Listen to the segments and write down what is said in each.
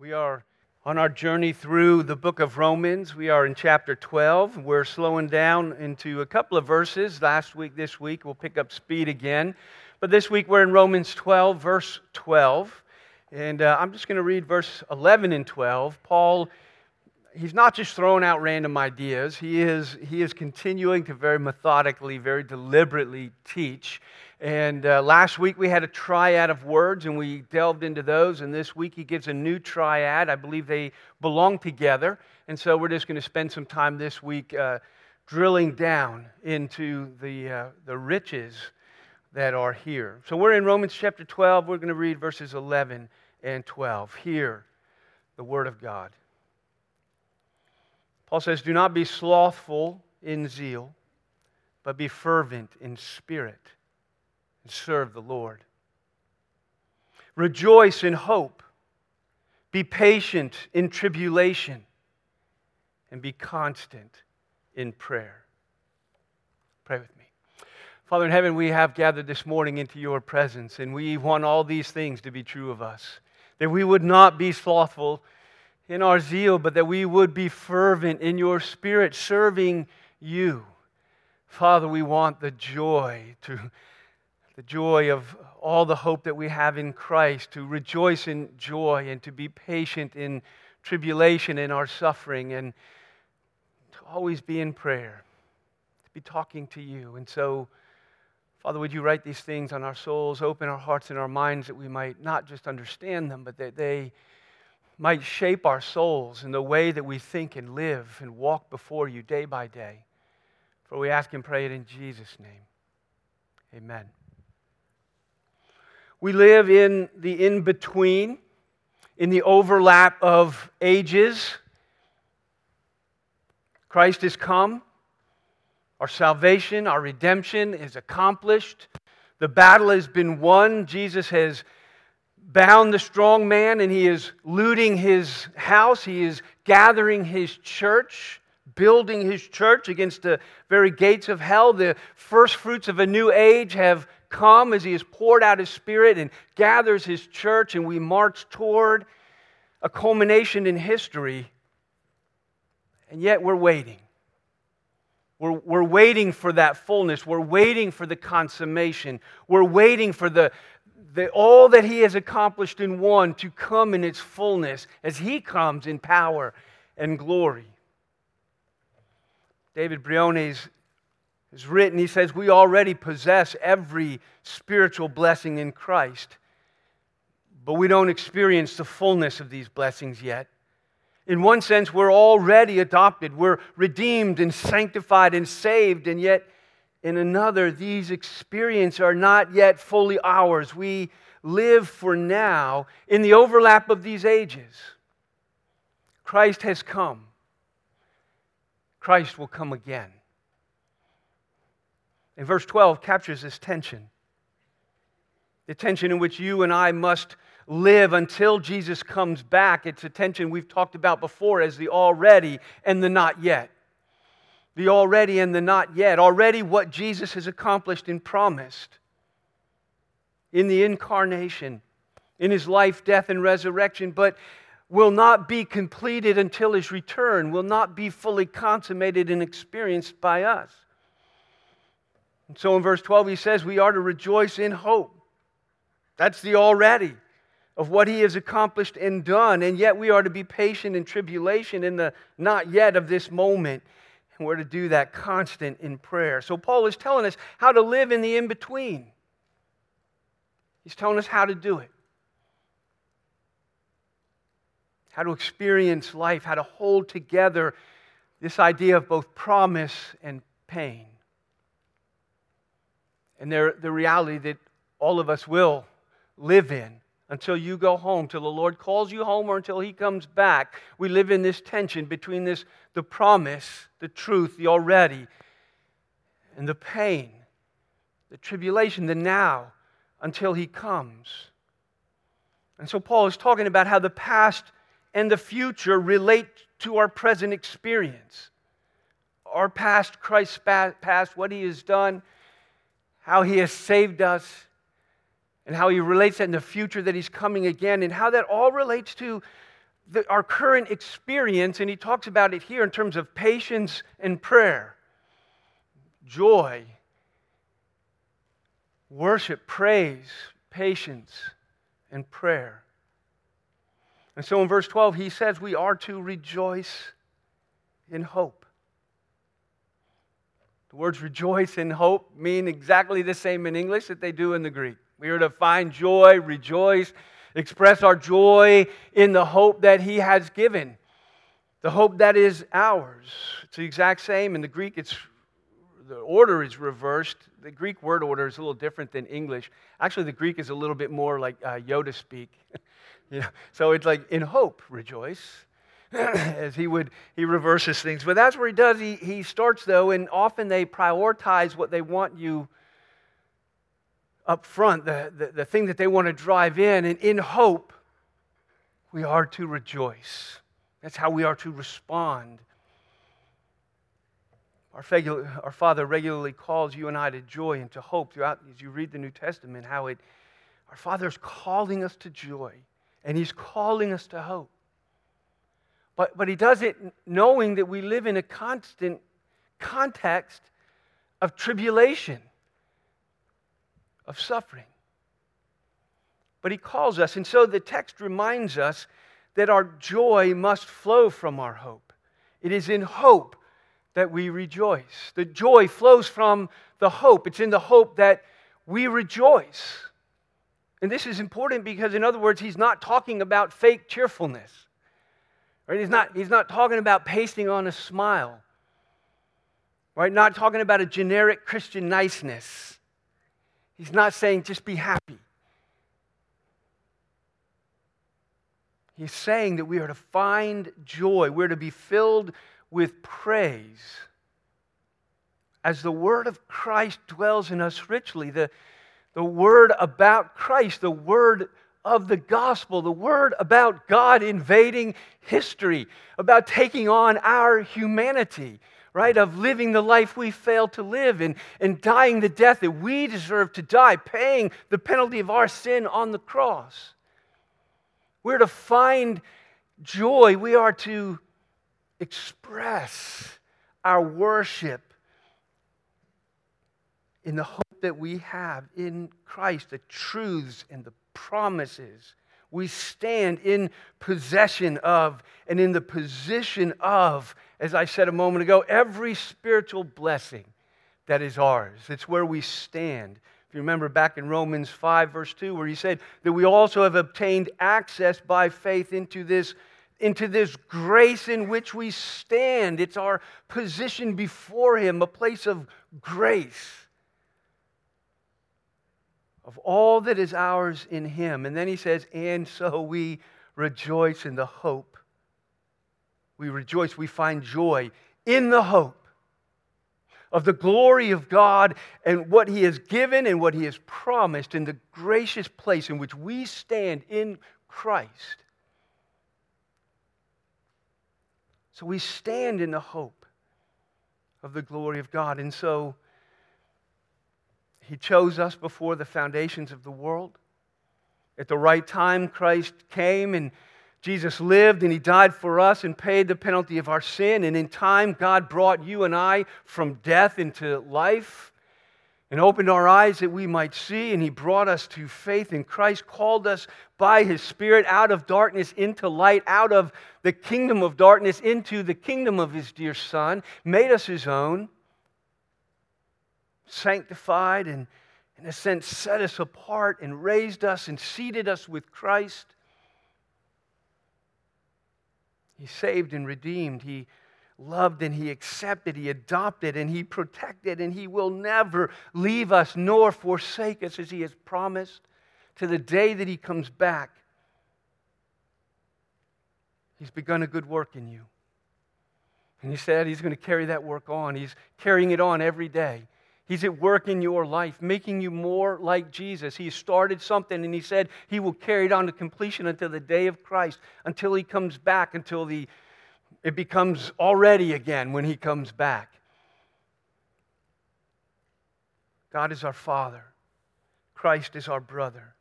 We are on our journey through the book of Romans. We are in chapter 12. We're slowing down into a couple of verses. Last week, this week, we'll pick up speed again. But this week, we're in Romans 12, verse 12. And uh, I'm just going to read verse 11 and 12. Paul, he's not just throwing out random ideas, he is, he is continuing to very methodically, very deliberately teach. And uh, last week we had a triad of words and we delved into those. And this week he gives a new triad. I believe they belong together. And so we're just going to spend some time this week uh, drilling down into the, uh, the riches that are here. So we're in Romans chapter 12. We're going to read verses 11 and 12. Hear the word of God. Paul says, Do not be slothful in zeal, but be fervent in spirit and serve the Lord. Rejoice in hope. Be patient in tribulation. And be constant in prayer. Pray with me. Father in heaven, we have gathered this morning into your presence, and we want all these things to be true of us. That we would not be slothful in our zeal, but that we would be fervent in your spirit, serving you. Father, we want the joy to the joy of all the hope that we have in Christ, to rejoice in joy and to be patient in tribulation in our suffering and to always be in prayer, to be talking to you. And so, Father, would you write these things on our souls, open our hearts and our minds that we might not just understand them, but that they might shape our souls in the way that we think and live and walk before you day by day. For we ask and pray it in Jesus' name. Amen. We live in the in between, in the overlap of ages. Christ has come. Our salvation, our redemption is accomplished. The battle has been won. Jesus has bound the strong man and he is looting his house. He is gathering his church, building his church against the very gates of hell. The first fruits of a new age have come as he has poured out his spirit and gathers his church, and we march toward a culmination in history. And yet we're waiting. We're, we're waiting for that fullness. We're waiting for the consummation. We're waiting for the, the, all that he has accomplished in one to come in its fullness as he comes in power and glory. David Briones written, he says, we already possess every spiritual blessing in Christ, but we don't experience the fullness of these blessings yet. In one sense, we're already adopted, we're redeemed and sanctified and saved, and yet in another, these experiences are not yet fully ours. We live for now in the overlap of these ages. Christ has come, Christ will come again. And verse 12 captures this tension the tension in which you and I must live until Jesus comes back. It's a tension we've talked about before as the already and the not yet. The already and the not yet. Already what Jesus has accomplished and promised in the incarnation, in his life, death, and resurrection, but will not be completed until his return, will not be fully consummated and experienced by us. And so in verse 12, he says, We are to rejoice in hope. That's the already of what he has accomplished and done. And yet we are to be patient in tribulation in the not yet of this moment. And we're to do that constant in prayer. So Paul is telling us how to live in the in between. He's telling us how to do it. How to experience life, how to hold together this idea of both promise and pain and they're the reality that all of us will live in until you go home, till the Lord calls you home, or until He comes back. We live in this tension between this, the promise, the truth, the already, and the pain, the tribulation, the now, until He comes. And so Paul is talking about how the past and the future relate to our present experience. Our past, Christ's past, what He has done how He has saved us, and how He relates that in the future that He's coming again, and how that all relates to the, our current experience, and he talks about it here in terms of patience and prayer, joy, worship, praise, patience, and prayer. And so in verse 12, he says we are to rejoice in hope. The words rejoice and hope mean exactly the same in English that they do in the Greek. We are to find joy, rejoice, express our joy in the hope that He has given, the hope that is ours. It's the exact same. In the Greek, it's the order is reversed. The Greek word order is a little different than English. Actually, the Greek is a little bit more like uh, Yoda speak. you know, so it's like in hope, rejoice. as he would he reverses things but that's where he does he, he starts though and often they prioritize what they want you up front, the, the, the thing that they want to drive in. And in hope, we are to rejoice. That's how we are to respond. Our, our Father regularly calls you and I to joy and to hope throughout, as you read the New Testament, how it, our Father is calling us to joy and He's calling us to hope. But, but He does it knowing that we live in a constant context of tribulation of suffering. But he calls us, and so the text reminds us that our joy must flow from our hope. It is in hope that we rejoice. The joy flows from the hope. It's in the hope that we rejoice. And this is important because, in other words, he's not talking about fake cheerfulness. Right? He's, not, he's not talking about pasting on a smile. Right? Not talking about a generic Christian niceness. He's not saying just be happy. He's saying that we are to find joy, we're to be filled with praise. As the word of Christ dwells in us richly, the, the word about Christ, the word of the gospel, the word about God invading history, about taking on our humanity, right? Of living the life we fail to live and, and dying the death that we deserve to die, paying the penalty of our sin on the cross. We're to find joy. We are to express our worship in the hope that we have in Christ, the truths and the promises. We stand in possession of and in the position of as I said a moment ago, every spiritual blessing that is ours. It's where we stand. If you remember back in Romans 5, verse 2, where he said that we also have obtained access by faith into this, into this grace in which we stand. It's our position before him, a place of grace, of all that is ours in him. And then he says, and so we rejoice in the hope we rejoice, we find joy in the hope of the glory of God and what He has given and what He has promised in the gracious place in which we stand in Christ. So we stand in the hope of the glory of God. And so He chose us before the foundations of the world. At the right time, Christ came and Jesus lived and he died for us and paid the penalty of our sin. And in time, God brought you and I from death into life and opened our eyes that we might see. And he brought us to faith in Christ, called us by his Spirit out of darkness into light, out of the kingdom of darkness into the kingdom of his dear Son, made us his own, sanctified, and in a sense set us apart and raised us and seated us with Christ he saved and redeemed. He loved and He accepted. He adopted and He protected. And He will never leave us nor forsake us as He has promised to the day that He comes back. He's begun a good work in you. And He said He's going to carry that work on. He's carrying it on every day. He's at work in your life, making you more like Jesus. He started something and he said he will carry it on to completion until the day of Christ, until he comes back, until the, it becomes already again when he comes back. God is our Father, Christ is our brother,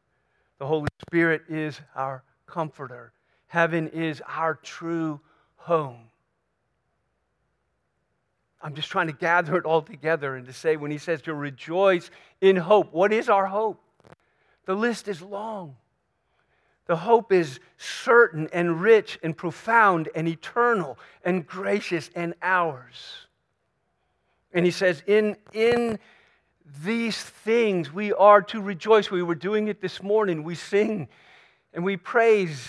the Holy Spirit is our comforter. Heaven is our true home. I'm just trying to gather it all together and to say when he says to rejoice in hope, what is our hope? The list is long. The hope is certain and rich and profound and eternal and gracious and ours. And he says, in, in these things we are to rejoice. We were doing it this morning. We sing and we praise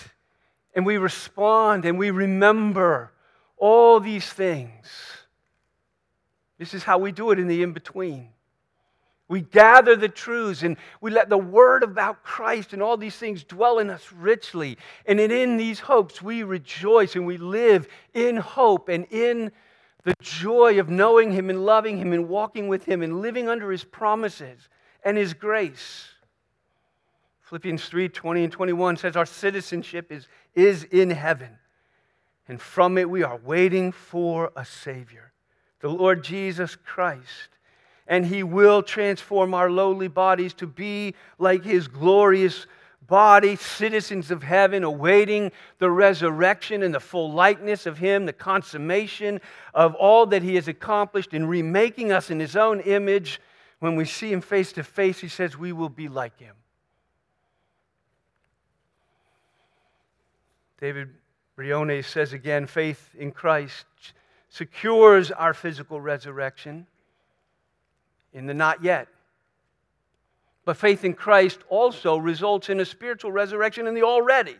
and we respond and we remember all these things. This is how we do it in the in between. We gather the truths and we let the word about Christ and all these things dwell in us richly. And in these hopes, we rejoice and we live in hope and in the joy of knowing Him and loving Him and walking with Him and living under His promises and His grace. Philippians 3 20 and 21 says, Our citizenship is, is in heaven, and from it we are waiting for a Savior the Lord Jesus Christ. And he will transform our lowly bodies to be like his glorious body, citizens of heaven, awaiting the resurrection and the full likeness of him, the consummation of all that he has accomplished in remaking us in his own image. When we see him face to face, he says, We will be like him. David Briones says again faith in Christ secures our physical resurrection in the not yet. But faith in Christ also results in a spiritual resurrection in the already.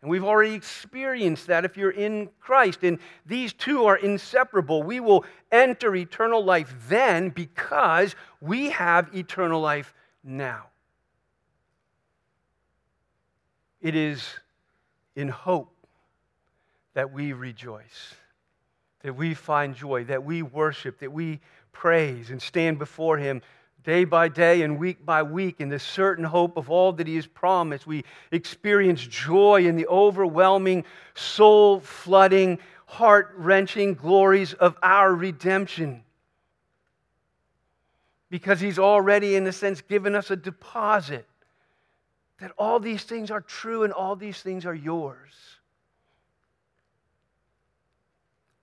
And we've already experienced that if you're in Christ. And these two are inseparable. We will enter eternal life then because we have eternal life now. It is in hope that we rejoice that we find joy, that we worship, that we praise and stand before Him day by day and week by week in the certain hope of all that He has promised. We experience joy in the overwhelming, soul flooding, heart wrenching glories of our redemption. Because He's already, in a sense, given us a deposit that all these things are true and all these things are yours.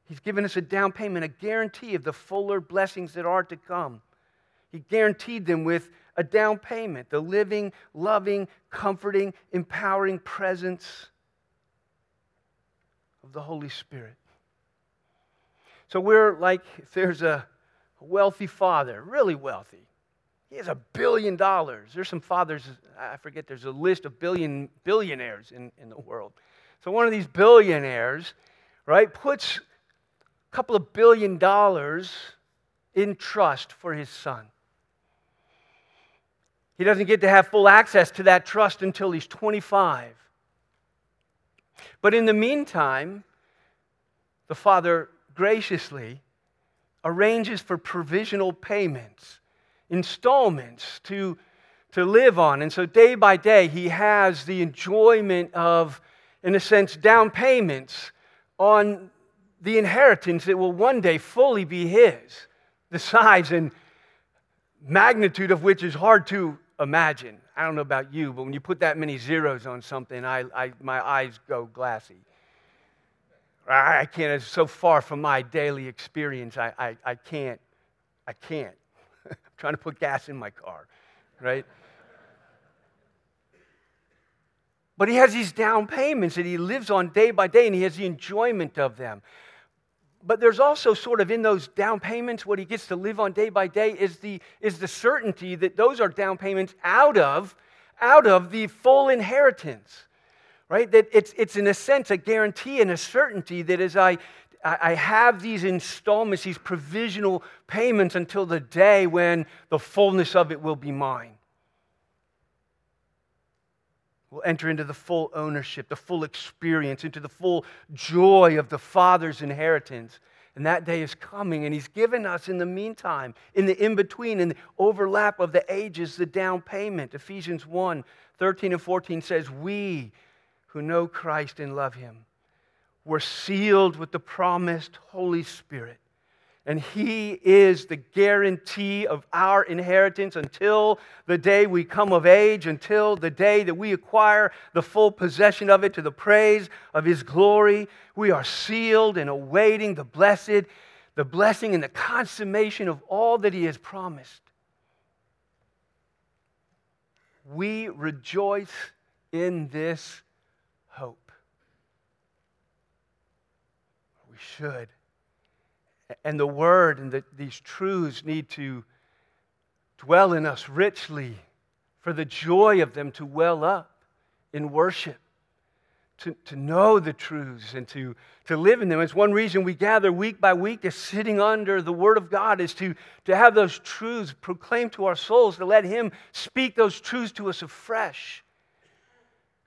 He's given us a down payment, a guarantee of the fuller blessings that are to come. He guaranteed them with a down payment the living, loving, comforting, empowering presence of the Holy Spirit. So we're like if there's a wealthy father, really wealthy. He has a billion dollars. There's some fathers, I forget, there's a list of billion billionaires in, in the world. So one of these billionaires, right, puts couple of billion dollars in trust for his son. He doesn't get to have full access to that trust until he's 25. But in the meantime, the father graciously arranges for provisional payments, installments to, to live on. And so day by day, he has the enjoyment of, in a sense, down payments on the inheritance that will one day fully be his, the size and magnitude of which is hard to imagine. I don't know about you, but when you put that many zeros on something, I, I, my eyes go glassy. I, I can't, it's so far from my daily experience, I, I, I can't, I can't. I'm trying to put gas in my car, right? But he has these down payments that he lives on day by day, and he has the enjoyment of them but there's also sort of in those down payments, what he gets to live on day by day is the, is the certainty that those are down payments out of, out of the full inheritance. Right? That it's, it's in a sense a guarantee and a certainty that as I, I have these installments, these provisional payments until the day when the fullness of it will be mine. We'll enter into the full ownership, the full experience, into the full joy of the Father's inheritance. And that day is coming, and He's given us in the meantime, in the in between, in the overlap of the ages, the down payment. Ephesians 1 13 and 14 says, We who know Christ and love Him were sealed with the promised Holy Spirit And He is the guarantee of our inheritance until the day we come of age, until the day that we acquire the full possession of it to the praise of His glory. We are sealed and awaiting the blessed, the blessing and the consummation of all that He has promised. We rejoice in this hope. We should. And the word and the, these truths need to dwell in us richly for the joy of them to well up in worship, to, to know the truths and to, to live in them. It's one reason we gather week by week, is sitting under the Word of God, is to, to have those truths proclaimed to our souls, to let Him speak those truths to us afresh,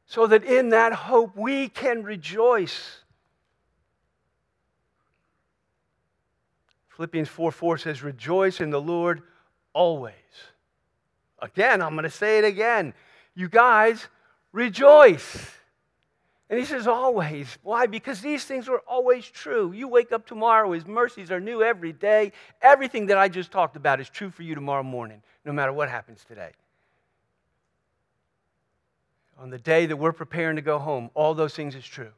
so that in that hope we can rejoice. Philippians 4 4 says, Rejoice in the Lord always. Again, I'm going to say it again. You guys, rejoice. And he says, always. Why? Because these things are always true. You wake up tomorrow, his mercies are new every day. Everything that I just talked about is true for you tomorrow morning, no matter what happens today. On the day that we're preparing to go home, all those things is true.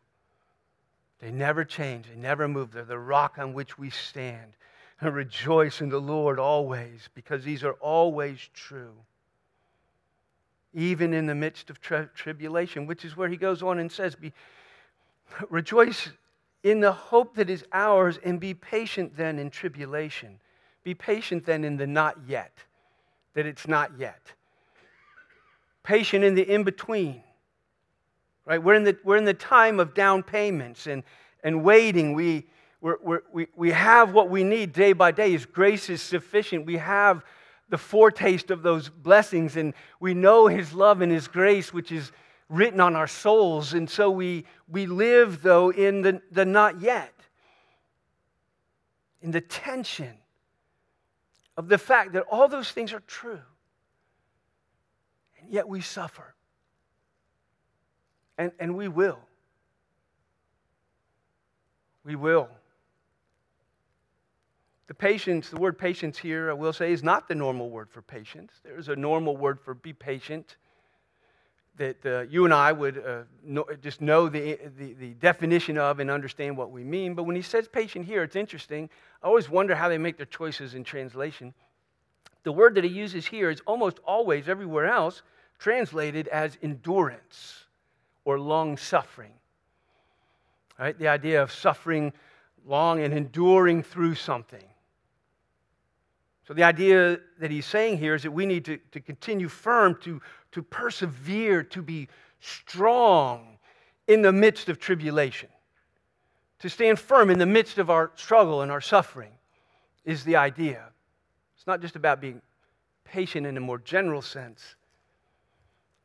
They never change, they never move. They're the rock on which we stand and rejoice in the Lord always, because these are always true. Even in the midst of tri- tribulation, which is where he goes on and says, be, Rejoice in the hope that is ours, and be patient then in tribulation. Be patient then in the not yet, that it's not yet. Patient in the in between. Right? We're in the, we're in the time of down payments and, and waiting. We, we're, we're, we we have what we need day by day. His grace is sufficient. We have the foretaste of those blessings, and we know His love and His grace, which is written on our souls. And so we, we live, though, in the, the not yet, in the tension of the fact that all those things are true, and yet we suffer. And, and we will. We will. The patience, the word patience here, I will say, is not the normal word for patience. There's a normal word for be patient that uh, you and I would uh, know, just know the, the, the, definition of and understand what we mean. But when he says patient here, it's interesting. I always wonder how they make their choices in translation. The word that he uses here is almost always, everywhere else, translated as endurance or long suffering. Right? The idea of suffering long and enduring through something. So, the idea that he's saying here is that we need to, to continue firm, to, to persevere, to be strong in the midst of tribulation. To stand firm in the midst of our struggle and our suffering is the idea. It's not just about being patient in a more general sense.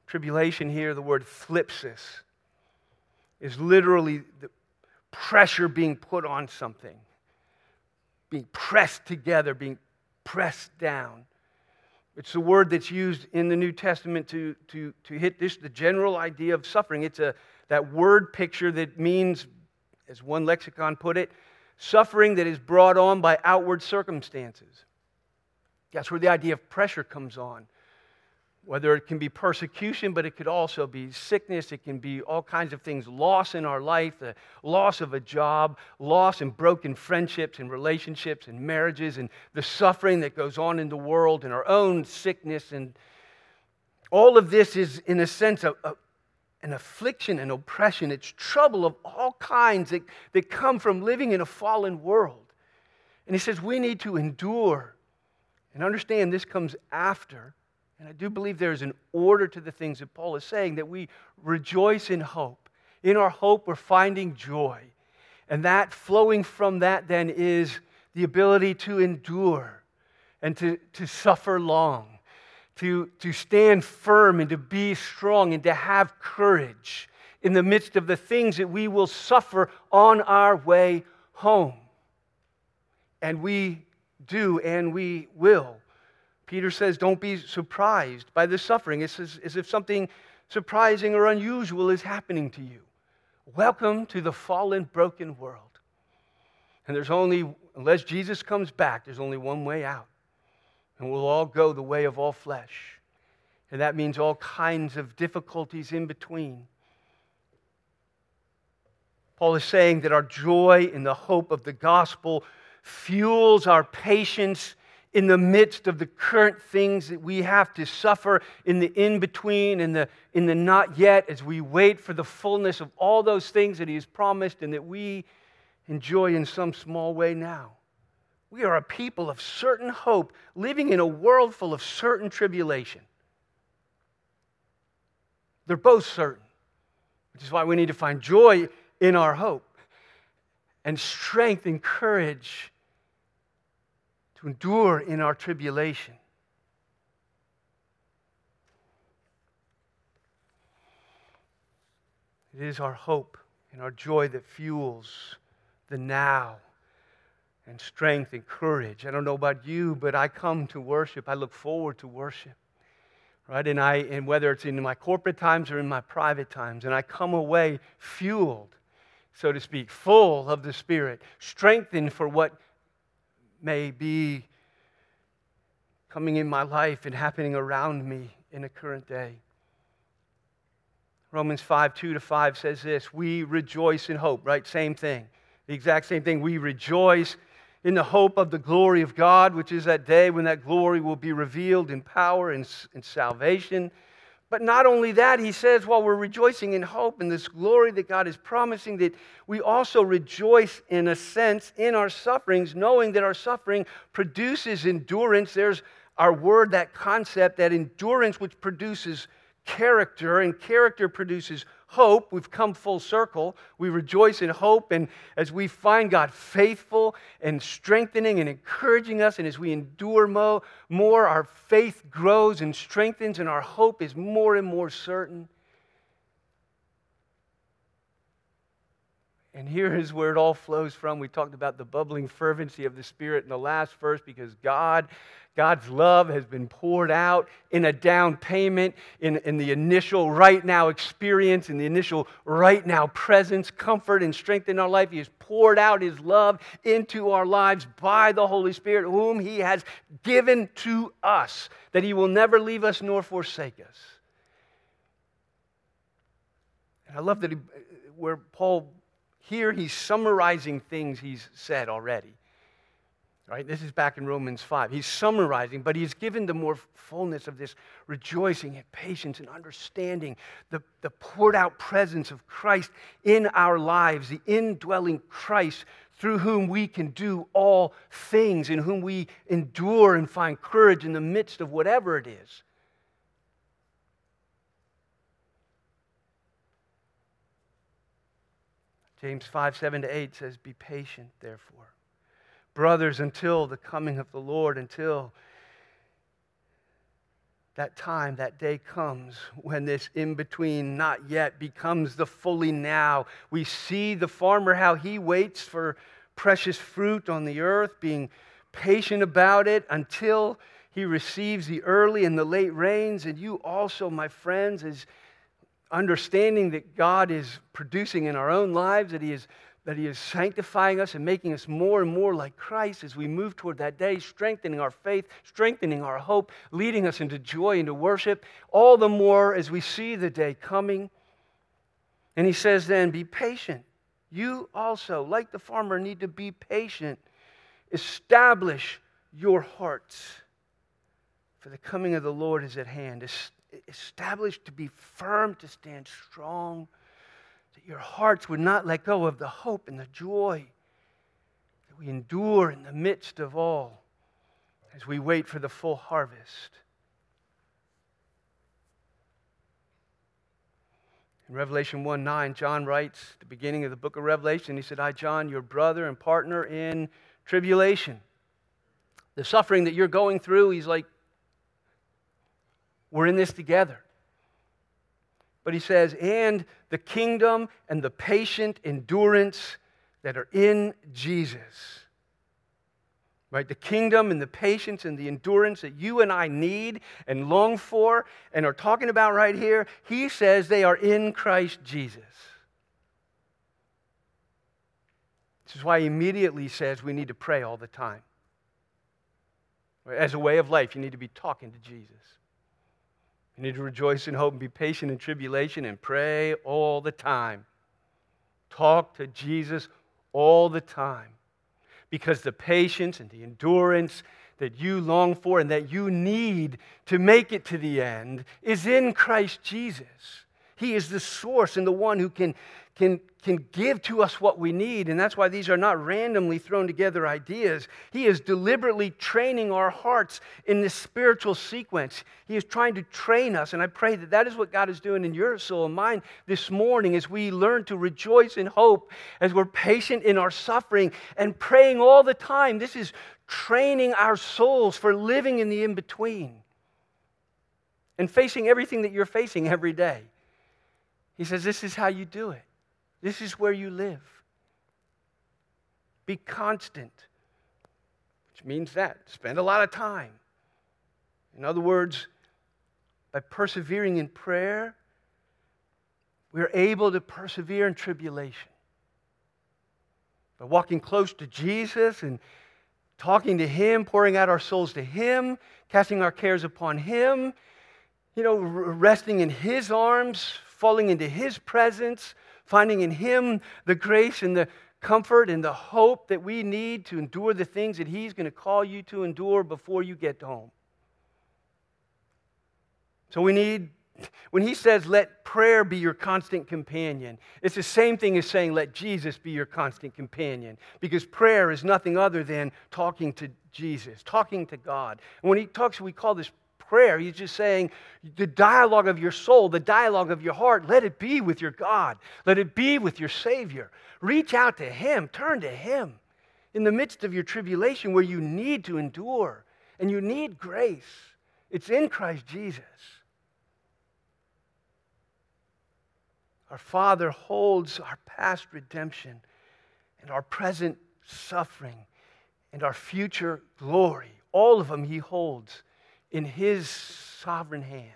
Tribulation here, the word thlipsis, is literally the pressure being put on something, being pressed together, being pressed down. It's the word that's used in the New Testament to, to, to hit this, the general idea of suffering. It's a, that word picture that means, as one lexicon put it, suffering that is brought on by outward circumstances. That's where the idea of pressure comes on whether it can be persecution, but it could also be sickness, it can be all kinds of things loss in our life, the loss of a job, loss and broken friendships and relationships and marriages, and the suffering that goes on in the world, and our own sickness. And all of this is, in a sense, a, a, an affliction and oppression. It's trouble of all kinds that, that come from living in a fallen world. And he says we need to endure and understand this comes after and I do believe there is an order to the things that Paul is saying that we rejoice in hope. In our hope, we're finding joy. And that flowing from that then is the ability to endure and to, to suffer long, to, to stand firm and to be strong and to have courage in the midst of the things that we will suffer on our way home. And we do and we will. Peter says, Don't be surprised by the suffering. It's as, as if something surprising or unusual is happening to you. Welcome to the fallen, broken world. And there's only, unless Jesus comes back, there's only one way out. And we'll all go the way of all flesh. And that means all kinds of difficulties in between. Paul is saying that our joy in the hope of the gospel fuels our patience in the midst of the current things that we have to suffer in the in between and the in the not yet as we wait for the fullness of all those things that he has promised and that we enjoy in some small way now. We are a people of certain hope living in a world full of certain tribulation. They're both certain, which is why we need to find joy in our hope and strength and courage to endure in our tribulation. It is our hope and our joy that fuels the now and strength and courage. I don't know about you, but I come to worship. I look forward to worship. Right? And I and whether it's in my corporate times or in my private times, and I come away fueled so to speak, full of the Spirit, strengthened for what may be coming in my life and happening around me in a current day. Romans 5 2 to 5 says this We rejoice in hope, right? Same thing. The exact same thing. We rejoice in the hope of the glory of God, which is that day when that glory will be revealed in power and, and salvation. But not only that, he says, while we're rejoicing in hope and this glory that God is promising, that we also rejoice in a sense in our sufferings, knowing that our suffering produces endurance. There's our word, that concept, that endurance which produces character, and character produces hope. We've come full circle. We rejoice in hope. And as we find God faithful and strengthening and encouraging us, and as we endure mo- more, our faith grows and strengthens, and our hope is more and more certain. And here is where it all flows from. We talked about the bubbling fervency of the Spirit in the last verse because God God's love has been poured out in a down payment, in, in the initial right now experience, in the initial right now presence, comfort, and strength in our life. He has poured out His love into our lives by the Holy Spirit, whom He has given to us, that He will never leave us nor forsake us. And I love that he, where Paul, here he's summarizing things he's said already. Right? This is back in Romans 5. He's summarizing, but he's given the more fullness of this rejoicing and patience and understanding the, the poured out presence of Christ in our lives, the indwelling Christ through whom we can do all things, in whom we endure and find courage in the midst of whatever it is. James 5 7 to 8 says, Be patient, therefore brothers, until the coming of the Lord, until that time, that day comes when this in between, not yet, becomes the fully now. We see the farmer, how he waits for precious fruit on the earth, being patient about it until he receives the early and the late rains. And you also, my friends, is understanding that God is producing in our own lives, that He is that He is sanctifying us and making us more and more like Christ as we move toward that day, strengthening our faith, strengthening our hope, leading us into joy, into worship, all the more as we see the day coming. And He says, then, be patient. You also, like the farmer, need to be patient. Establish your hearts, for the coming of the Lord is at hand. Establish to be firm, to stand strong that your hearts would not let go of the hope and the joy that we endure in the midst of all as we wait for the full harvest. In Revelation 1 9, John writes, the beginning of the book of Revelation, he said, I, John, your brother and partner in tribulation. The suffering that you're going through, he's like, we're in this together. But he says, and the kingdom and the patient endurance that are in Jesus. Right? The kingdom and the patience and the endurance that you and I need and long for and are talking about right here, he says they are in Christ Jesus. This is why he immediately says we need to pray all the time. As a way of life, you need to be talking to Jesus. You need to rejoice in hope and be patient in tribulation and pray all the time. Talk to Jesus all the time. Because the patience and the endurance that you long for and that you need to make it to the end is in Christ Jesus. He is the source and the one who can can, can give to us what we need. And that's why these are not randomly thrown together ideas. He is deliberately training our hearts in this spiritual sequence. He is trying to train us. And I pray that that is what God is doing in your soul and mine this morning as we learn to rejoice in hope, as we're patient in our suffering and praying all the time. This is training our souls for living in the in between and facing everything that you're facing every day. He says, This is how you do it. This is where you live. Be constant, which means that. Spend a lot of time. In other words, by persevering in prayer, we're able to persevere in tribulation. By walking close to Jesus and talking to Him, pouring out our souls to Him, casting our cares upon Him, you know, resting in His arms, falling into His presence, finding in Him the grace and the comfort and the hope that we need to endure the things that He's going to call you to endure before you get home. So we need, when He says, let prayer be your constant companion, it's the same thing as saying, let Jesus be your constant companion. Because prayer is nothing other than talking to Jesus, talking to God. And when He talks, we call this prayer. He's just saying the dialogue of your soul, the dialogue of your heart, let it be with your God. Let it be with your Savior. Reach out to Him, turn to Him in the midst of your tribulation where you need to endure and you need grace. It's in Christ Jesus. Our Father holds our past redemption and our present suffering and our future glory. All of them He holds in His sovereign hands.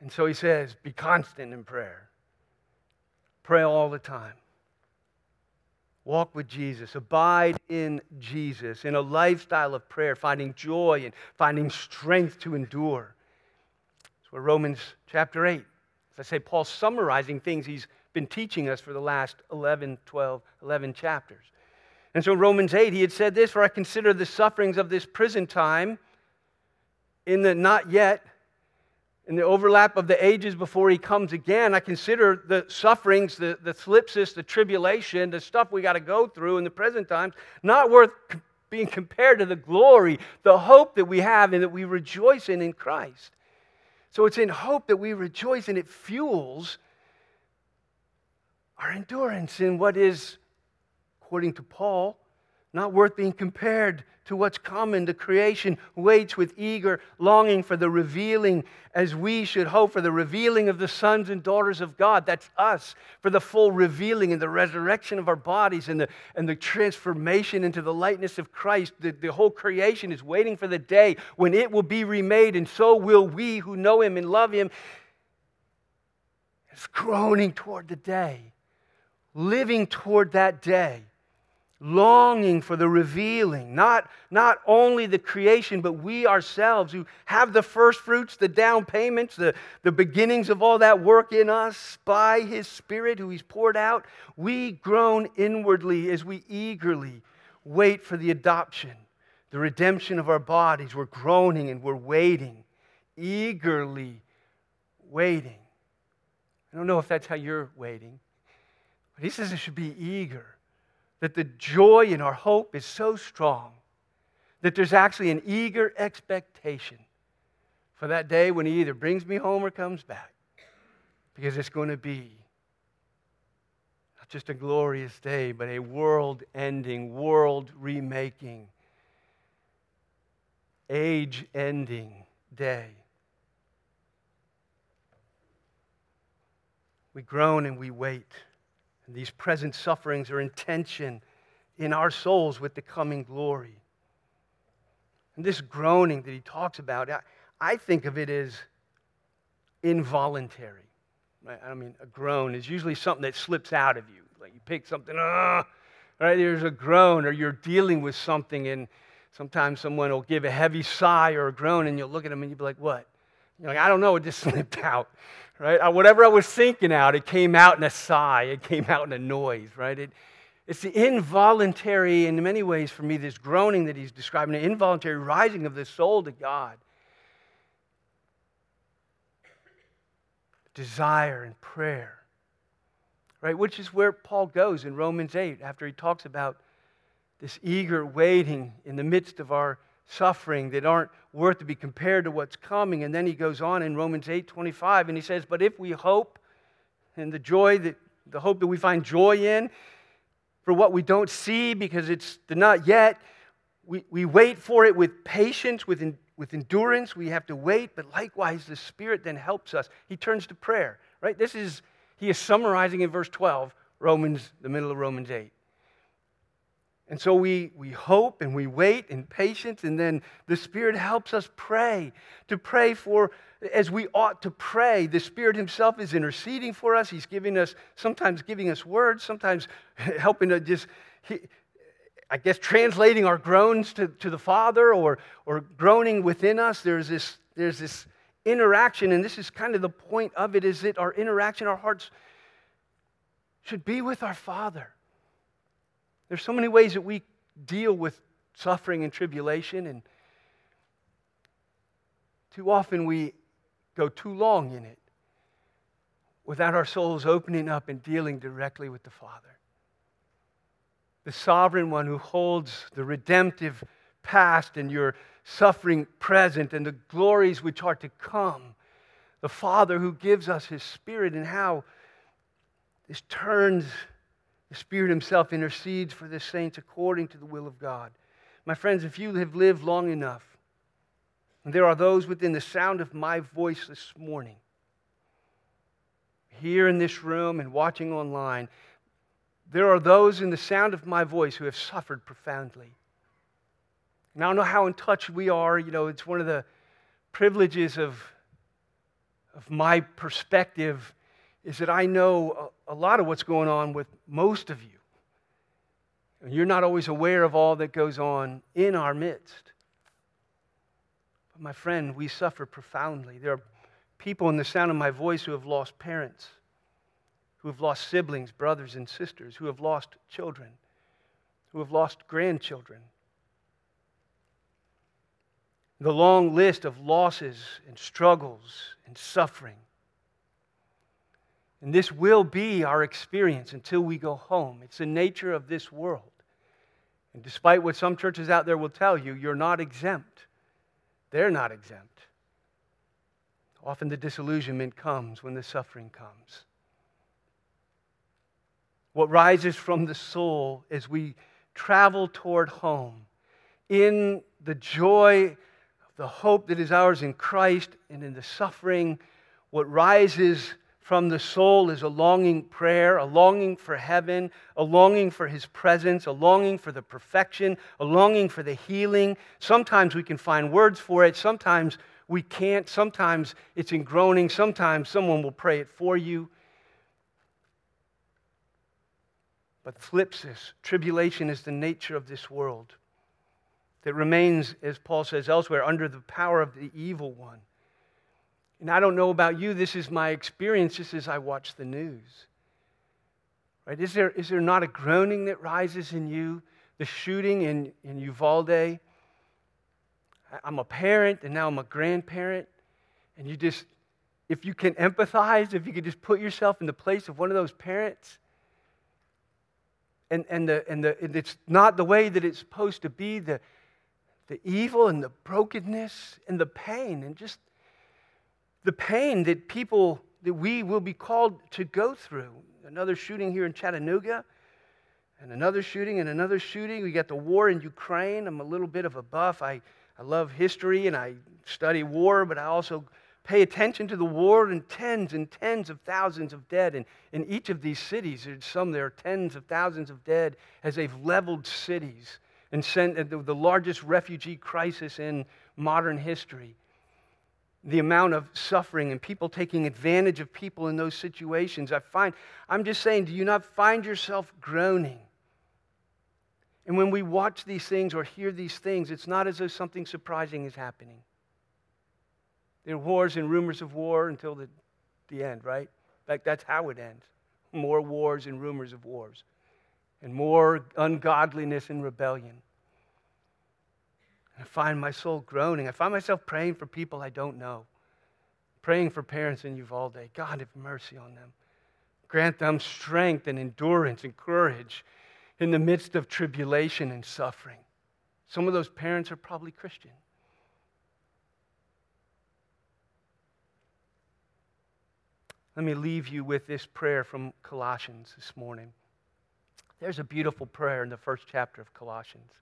And so He says, be constant in prayer. Pray all the time. Walk with Jesus. Abide in Jesus in a lifestyle of prayer, finding joy and finding strength to endure. That's where Romans chapter 8. As I say, Paul's summarizing things he's been teaching us for the last 11, 12, 11 chapters. And so in Romans 8, he had said this For I consider the sufferings of this prison time in the not yet, in the overlap of the ages before he comes again, I consider the sufferings, the, the thlipsis, the tribulation, the stuff we got to go through in the present times, not worth being compared to the glory, the hope that we have and that we rejoice in in Christ. So it's in hope that we rejoice, and it fuels our endurance in what is, according to Paul, not worth being compared to what's common. The creation waits with eager longing for the revealing, as we should hope for the revealing of the sons and daughters of God. That's us, for the full revealing and the resurrection of our bodies and the, and the transformation into the likeness of Christ. The, the whole creation is waiting for the day when it will be remade, and so will we who know Him and love Him. It's groaning toward the day, living toward that day longing for the revealing, not, not only the creation, but we ourselves who have the first fruits, the down payments, the, the beginnings of all that work in us by His Spirit who He's poured out. We groan inwardly as we eagerly wait for the adoption, the redemption of our bodies. We're groaning and we're waiting, eagerly waiting. I don't know if that's how you're waiting, but He says it should be eager that the joy in our hope is so strong that there's actually an eager expectation for that day when He either brings me home or comes back. Because it's going to be not just a glorious day, but a world ending, world remaking, age ending day. We groan and we wait. These present sufferings are in tension in our souls with the coming glory. And this groaning that he talks about, I, I think of it as involuntary. I mean, a groan is usually something that slips out of you. Like you pick something, uh, right? There's a groan, or you're dealing with something, and sometimes someone will give a heavy sigh or a groan, and you'll look at them and you'll be like, What? You're like, I don't know, it just slipped out, right? Uh, whatever I was thinking out, it came out in a sigh, it came out in a noise, right? It, it's the involuntary, in many ways, for me, this groaning that he's describing, the involuntary rising of the soul to God. Desire and prayer, right? Which is where Paul goes in Romans 8 after he talks about this eager waiting in the midst of our suffering that aren't worth to be compared to what's coming. And then he goes on in Romans 8 25 and he says, But if we hope and the joy that the hope that we find joy in for what we don't see because it's the not yet. We, we wait for it with patience, with, in, with endurance. We have to wait, but likewise, the Spirit then helps us. He turns to prayer, right? This is, he is summarizing in verse 12, Romans, the middle of Romans 8. And so we, we hope and we wait in patience, and then the Spirit helps us pray, to pray for as we ought to pray. The Spirit Himself is interceding for us. He's giving us, sometimes giving us words, sometimes helping to just, I guess, translating our groans to, to the Father or, or groaning within us. There's this, there's this interaction, and this is kind of the point of it, is that our interaction, our hearts should be with our Father. There's so many ways that we deal with suffering and tribulation, and too often we go too long in it without our souls opening up and dealing directly with the Father. The sovereign one who holds the redemptive past and your suffering present and the glories which are to come. The Father who gives us His Spirit and how this turns, the Spirit Himself intercedes for the saints according to the will of God. My friends, if you have lived long enough, and there are those within the sound of my voice this morning, here in this room and watching online. There are those in the sound of my voice who have suffered profoundly. And I don't know how in touch we are. You know, it's one of the privileges of, of my perspective is that I know a, a lot of what's going on with most of you. And you're not always aware of all that goes on in our midst But my friend, we suffer profoundly. There are people in the sound of my voice who have lost parents, who have lost siblings, brothers, and sisters, who have lost children, who have lost grandchildren. The long list of losses and struggles and suffering. And this will be our experience until we go home. It's the nature of this world. And despite what some churches out there will tell you, you're not exempt. They're not exempt. Often the disillusionment comes when the suffering comes. What rises from the soul as we travel toward home in the joy of the hope that is ours in Christ and in the suffering, what rises from the soul is a longing prayer, a longing for heaven, a longing for his presence, a longing for the perfection, a longing for the healing. Sometimes we can find words for it, sometimes we can't. Sometimes it's in groaning, sometimes someone will pray it for you. But thlipsis, tribulation is the nature of this world that remains, as Paul says elsewhere, under the power of the evil one. And I don't know about you, this is my experience just as I watch the news. Right? Is there, is there not a groaning that rises in you? The shooting in, in Uvalde. I'm a parent and now I'm a grandparent. And you just, if you can empathize, if you could just put yourself in the place of one of those parents, and, and, the, and, the, and it's not the way that it's supposed to be, the, the evil and the brokenness and the pain, and just the pain that people, that we will be called to go through. Another shooting here in Chattanooga, and another shooting, and another shooting. We got the war in Ukraine. I'm a little bit of a buff. I, I love history and I study war, but I also pay attention to the war and tens and tens of thousands of dead. And in each of these cities, there's some there are tens of thousands of dead as they've leveled cities and sent uh, the largest refugee crisis in modern history the amount of suffering and people taking advantage of people in those situations. I find, I'm just saying, do you not find yourself groaning And when we watch these things or hear these things, it's not as though something surprising is happening. There are wars and rumors of war until the, the end, right? Fact, that's how it ends. More wars and rumors of wars, and more ungodliness and rebellion. I find my soul groaning. I find myself praying for people I don't know, praying for parents in Uvalde. God, have mercy on them. Grant them strength and endurance and courage in the midst of tribulation and suffering. Some of those parents are probably Christian. Let me leave you with this prayer from Colossians this morning. There's a beautiful prayer in the first chapter of Colossians.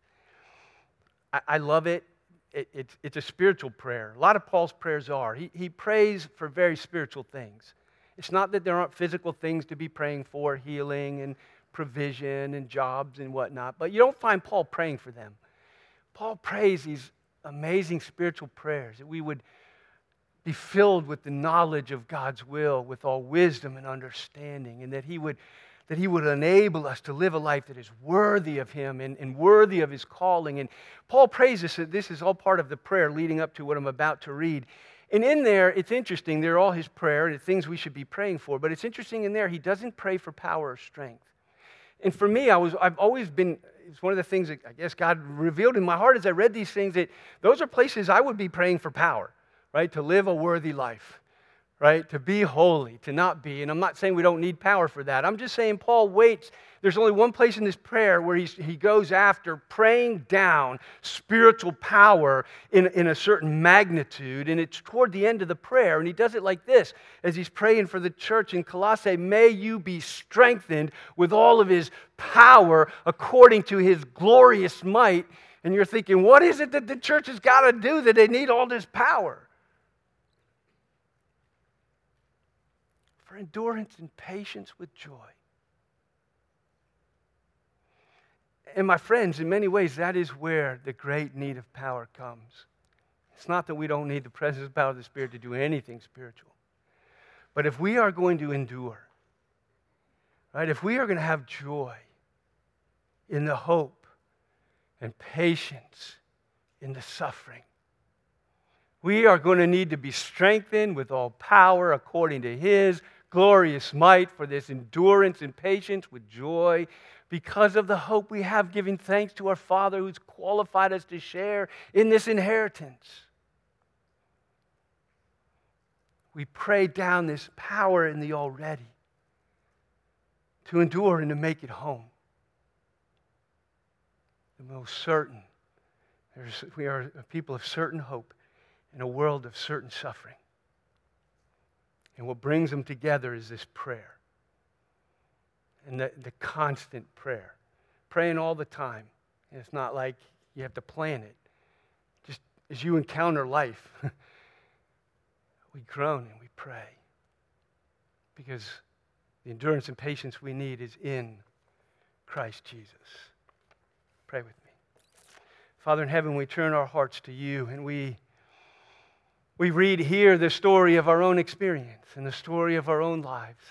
I, I love it. It, it. It's a spiritual prayer. A lot of Paul's prayers are. He, he prays for very spiritual things. It's not that there aren't physical things to be praying for, healing and provision and jobs and whatnot, but you don't find Paul praying for them. Paul prays these amazing spiritual prayers that we would be filled with the knowledge of God's will, with all wisdom and understanding, and that He would, that he would enable us to live a life that is worthy of Him and, and worthy of His calling. And Paul prays this, this is all part of the prayer leading up to what I'm about to read. And in there, it's interesting, they're all his prayer and things we should be praying for, but it's interesting in there, he doesn't pray for power or strength. And for me, I was, I've always been, it's one of the things that I guess God revealed in my heart as I read these things that those are places I would be praying for power, right? To live a worthy life, right? To be holy, to not be. And I'm not saying we don't need power for that. I'm just saying Paul waits there's only one place in this prayer where he goes after praying down spiritual power in, in a certain magnitude, and it's toward the end of the prayer. And he does it like this as he's praying for the church in Colossae May you be strengthened with all of his power according to his glorious might. And you're thinking, what is it that the church has got to do that they need all this power? For endurance and patience with joy And my friends, in many ways, that is where the great need of power comes. It's not that we don't need the presence of power of the Spirit to do anything spiritual. But if we are going to endure, right, if we are going to have joy in the hope and patience in the suffering, we are going to need to be strengthened with all power according to His glorious might for this endurance and patience with joy because of the hope we have, giving thanks to our Father who's qualified us to share in this inheritance. We pray down this power in the already to endure and to make it home. The most certain. We are a people of certain hope in a world of certain suffering. And what brings them together is this prayer and the, the constant prayer. Praying all the time. And it's not like you have to plan it. Just as you encounter life, we groan and we pray. Because the endurance and patience we need is in Christ Jesus. Pray with me. Father in heaven, we turn our hearts to you and we, we read here the story of our own experience and the story of our own lives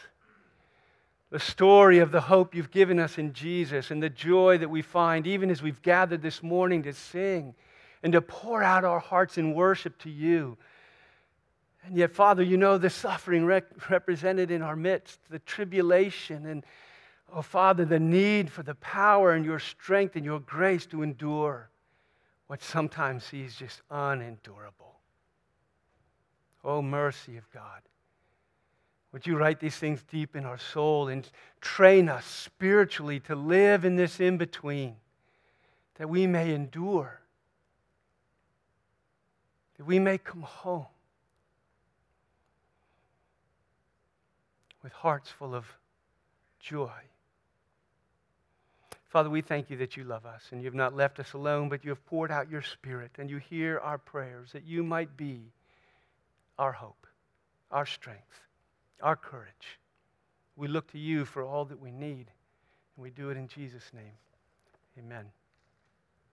the story of the hope you've given us in Jesus and the joy that we find even as we've gathered this morning to sing and to pour out our hearts in worship to you. And yet, Father, you know the suffering rec- represented in our midst, the tribulation, and, oh, Father, the need for the power and your strength and your grace to endure what sometimes seems just unendurable. Oh, mercy of God. Would you write these things deep in our soul and train us spiritually to live in this in between, that we may endure, that we may come home with hearts full of joy. Father, we thank you that you love us and you have not left us alone, but you have poured out your Spirit and you hear our prayers that you might be our hope, our strength our courage. We look to you for all that we need, and we do it in Jesus' name. Amen.